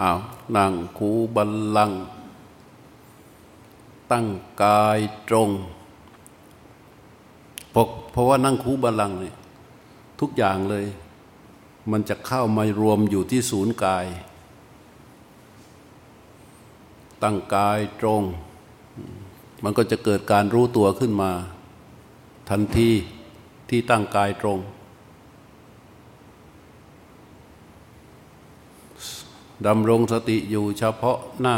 อ้าวนั่งคูบัลลัง ตั้งกายตรงเพราะเพราะว่านั่งคูบัลลังเนี่ยทุกอย่างเลย มันจะเข้ามารวมอยู่ที่ศูนย์กาย ตั้งกายตรง มันก็จะเกิดการรู้ตัวขึ้นมา ทันทีที่ตั้งกายตรง ดำรงสติอยู่เฉพาะหน้า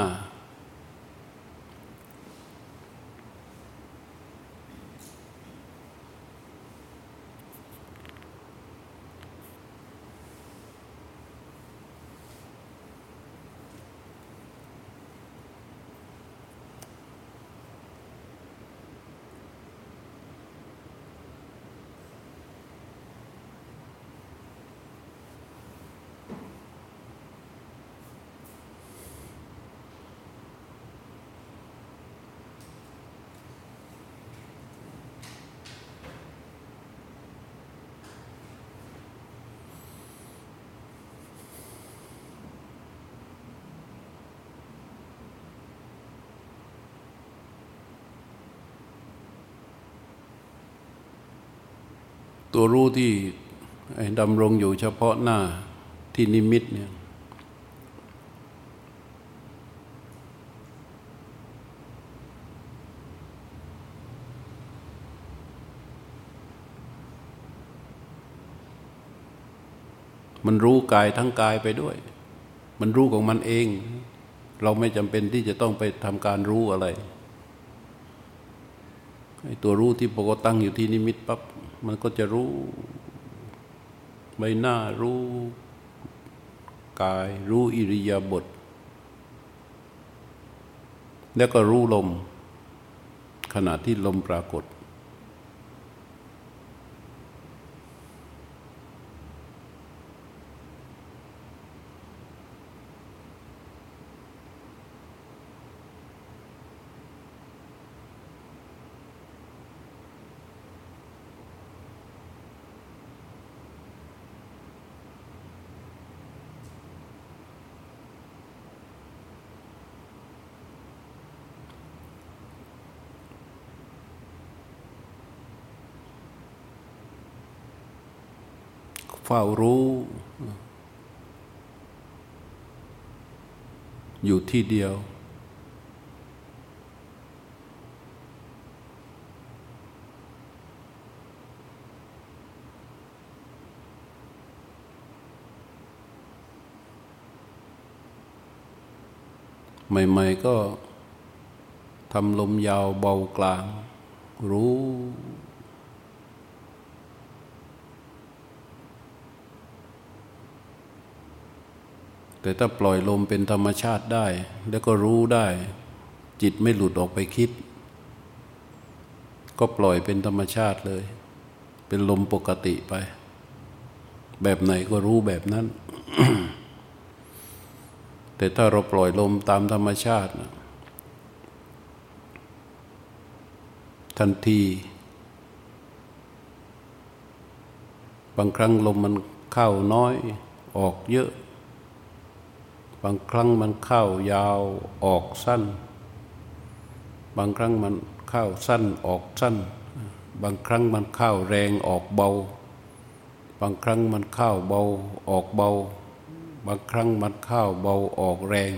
ตัวรู้ที่ดำรงอยู่เฉพาะหน้าที่นิมิตเนี่ยมันรู้กายทั้งกายไปด้วย มันรู้ของมันเอง เราไม่จำเป็นที่จะต้องไปทำการรู้อะไรไอ้ตัวรู้ที่ปกตั้งอยู่ที่นิมิตปับ๊บ มันก็จะรู้ใบหน้ารู้กาย รู้อิริยาบถแล้วก็รู้ลม ขณะที่ลมปรากฏ เฝ้ารู้ อยู่ที่เดียวใหม่ ๆ ก็ทำลมยาวเบากลาง รู้ แต่ถ้าปล่อยลมเป็นธรรมชาติได้ แล้วก็รู้ได้ จิตไม่หลุดออกไปคิด ก็ปล่อยเป็นธรรมชาติเลย เป็นลมปกติไป แบบไหนก็รู้แบบนั้น แต่ถ้าเราปล่อยลมตามธรรมชาติ ทันที บางครั้งลมมันเข้าน้อยออกเยอะ บางครั้งมันเข้ายาวออกสั้น บางครั้งมันเข้าสั้นออกสั้น บางครั้งมันเข้าแรงออกเบา บางครั้งมันเข้าเบาออกเบา บางครั้งมันเข้าเบาออกแรง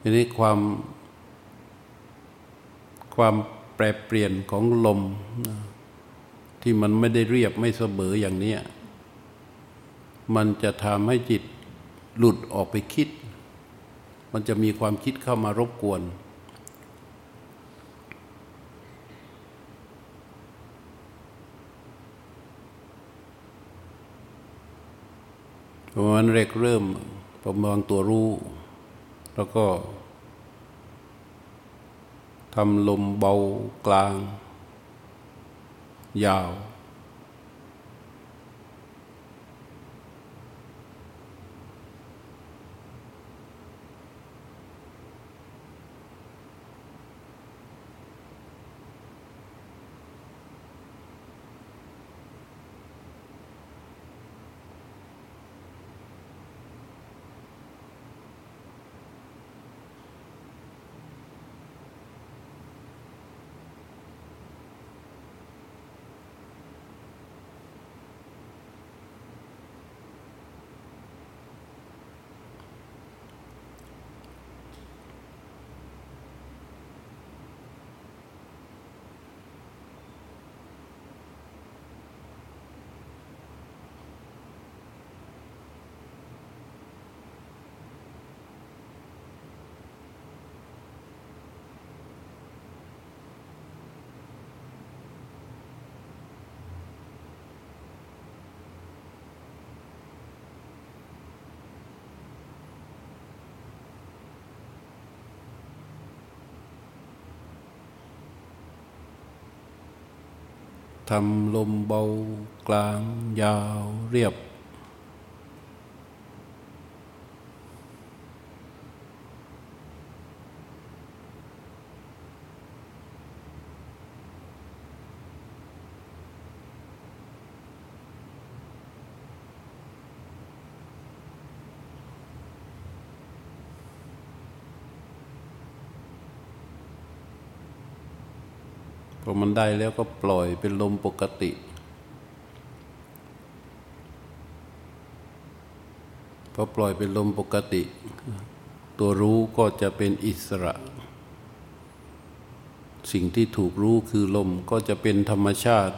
ทีนี้ความ ความแปรเปลี่ยนของลม ที่มันไม่ได้เรียบไม่เสมออย่างนี้มันจะทำให้จิต หลุดออกไปคิด มันจะมีความคิดเข้ามารบกวน ประมาณเรกเริ่มประมาณตัวรู้ แล้วก็ทำลมเบากลาง ยาว ทำลมเบากลางยาวเรียบ มันได้แล้วก็ปล่อยเป็นลมปกติ พอปล่อยเป็นลมปกติ ตัวรู้ก็จะเป็นอิสระ สิ่งที่ถูกรู้คือลมก็จะเป็นธรรมชาติ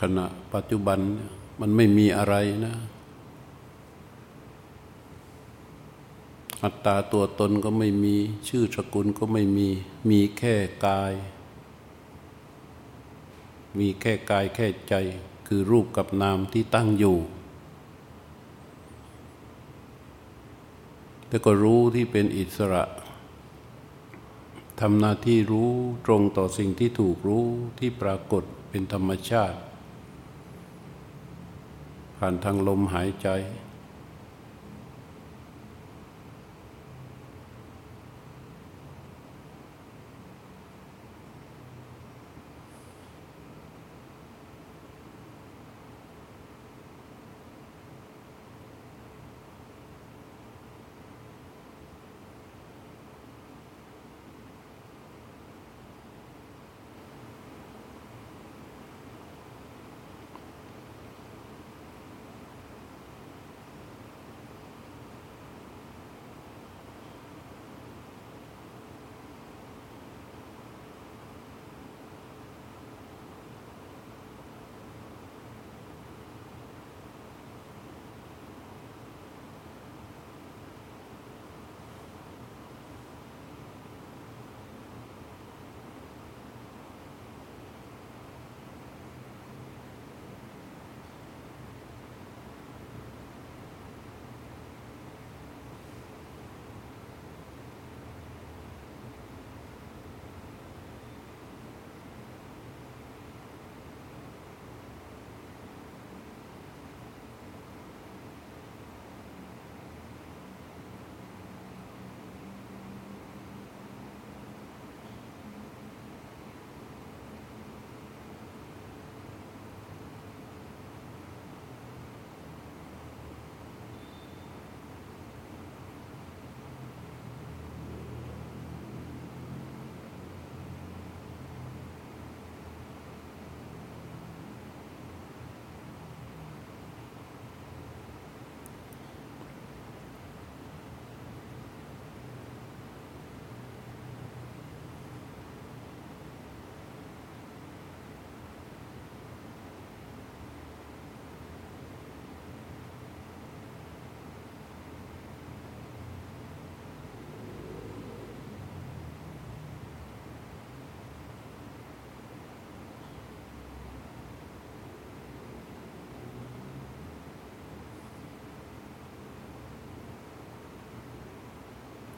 ขณะปัจจุบันมันไม่มีอะไรนะ อัตตาตัวตนก็ไม่มีชื่อสกุลก็ไม่มี มีแค่กาย มีแค่กายแค่ใจ คือรูปกับนามที่ตั้งอยู่แล้วก็รู้ที่เป็นอิสระทำหน้าที่รู้ตรงต่อสิ่งที่ถูกรู้ที่ปรากฏเป็นธรรมชาติ ผ่านทางลมหายใจ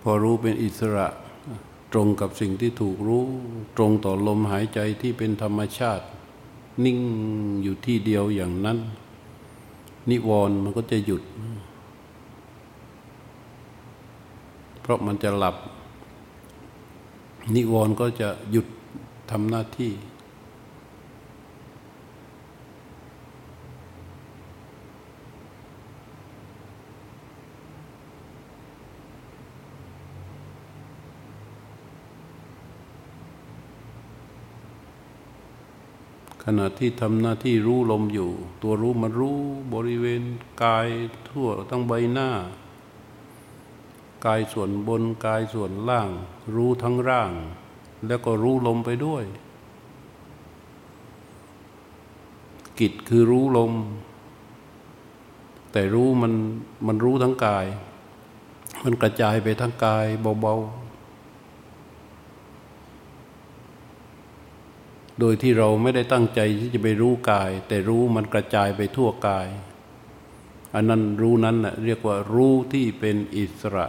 อรู้เป็นอิสระตรงกับสิ่งที่ถูกรู้ ตรงต่อลมหายใจที่เป็นธรรมชาติ นิ่งอยู่ที่เดียวอย่างนั้น นิวรณ์มันก็จะหยุด เพราะมันจะหลับ นิวรณ์ก็จะหยุดทำหน้าที่ ขณะที่ทำหน้าที่รู้ลมอยู่ ตัวรู้มันรู้บริเวณกายทั่วทั้งใบหน้า กายส่วนบนกายส่วนล่าง รู้ทั้งร่าง แล้วก็รู้ลมไปด้วย กิจคือรู้ลม แต่รู้มันมันรู้ทั้งกาย มันกระจายไปทั้งกายเบาๆ โดยที่เราไม่ได้ตั้งใจที่จะไปรู้กาย แต่รู้มันกระจายไปทั่วกาย อันนั้นรู้นั้นนะเรียกว่ารู้ที่เป็นอิสระ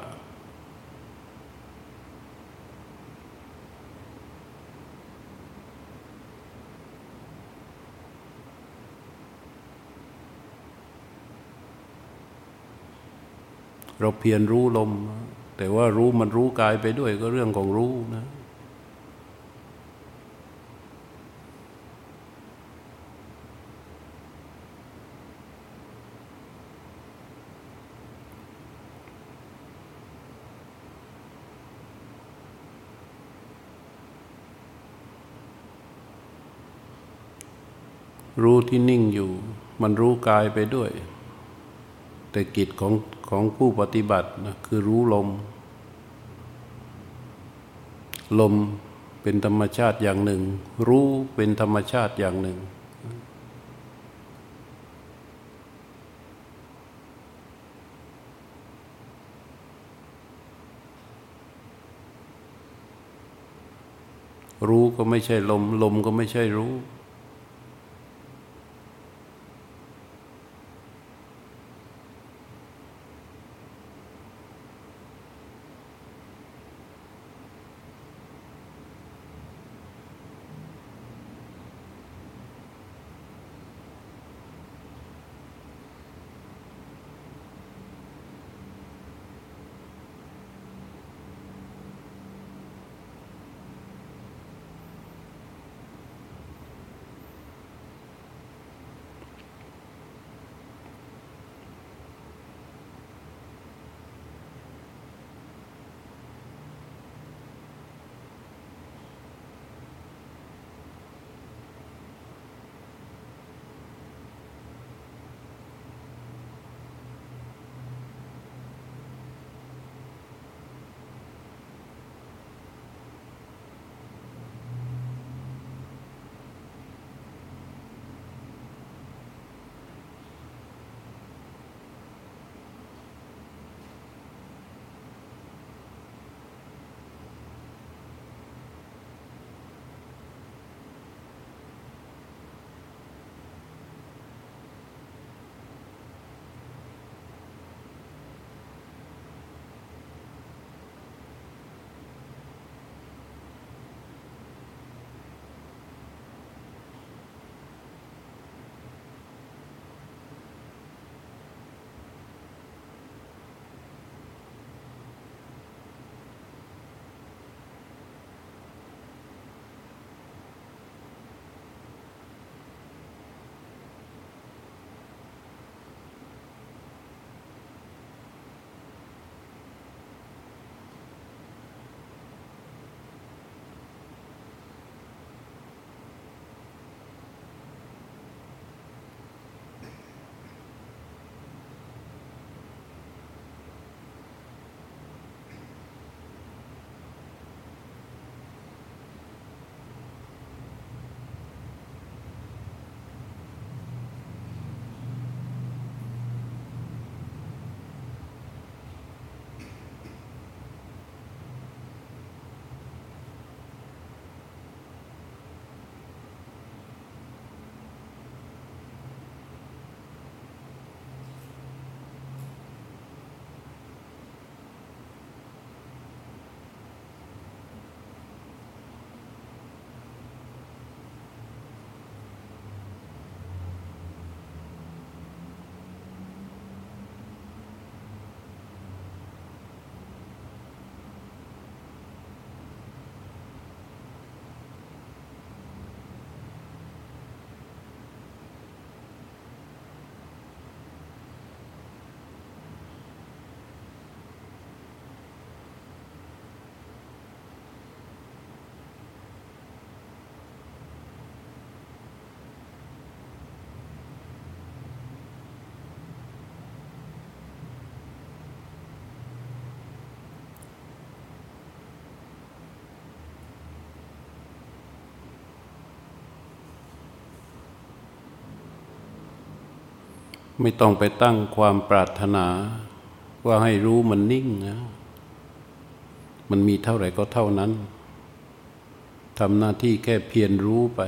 เราเพียรรู้ลม แต่ว่ารู้มันรู้กายไปด้วยก็เรื่องของรู้นะ รู้ที่นิ่งอยู่ มันรู้กายไปด้วย แต่กิจของของผู้ปฏิบัตินะคือรู้ลม ลมเป็นธรรมชาติอย่างหนึ่ง รู้เป็นธรรมชาติอย่างหนึ่ง รู้ก็ไม่ใช่ลม ลมก็ไม่ใช่รู้ ไม่ต้องไปตั้งความปรารถนา ว่าให้รู้มันนิ่งนะ มันมีเท่าไหร่ก็เท่านั้นทำหน้าที่แค่เพียรรู้ไป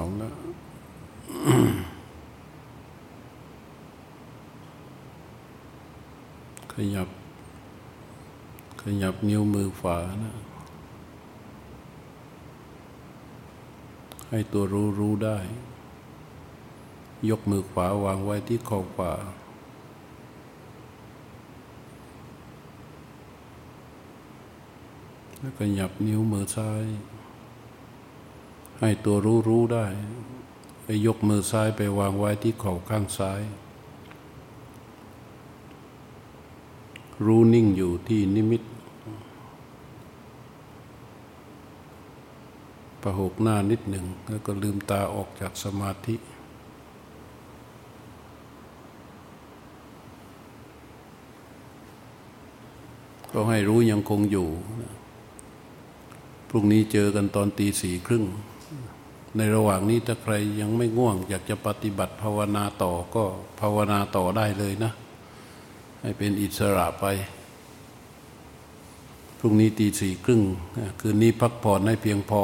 เอาละขยับ ขยับนิ้วมือฝานะให้ตัวรู้รู้ได้ ยกมือขวาวางไว้ที่ขอขวา แล้วก็หยับนิ้วมือซ้าย ให้ตัวรู้รู้ได้ไปยกมือซ้ายไปวางไว้ที่เข่าข้างซ้าย รู้นิ่งอยู่ที่นิมิตประหกหน้านิดหนึ่ง แล้วก็ลืมตาออกจากสมาธิ ก็ให้รู้ยังคงอยู่ พรุ่งนี้เจอกันตอนตีสี่ครึ่ง ในระหว่างนี้ถ้าใครยังไม่ง่วง อยากจะปฏิบัติภาวนาต่อก็ภาวนาต่อได้เลยนะ ให้เป็นอิสระไป พรุ่งนี้ตีสี่ครึ่งคืนนี้พักผ่อนให้เพียงพอ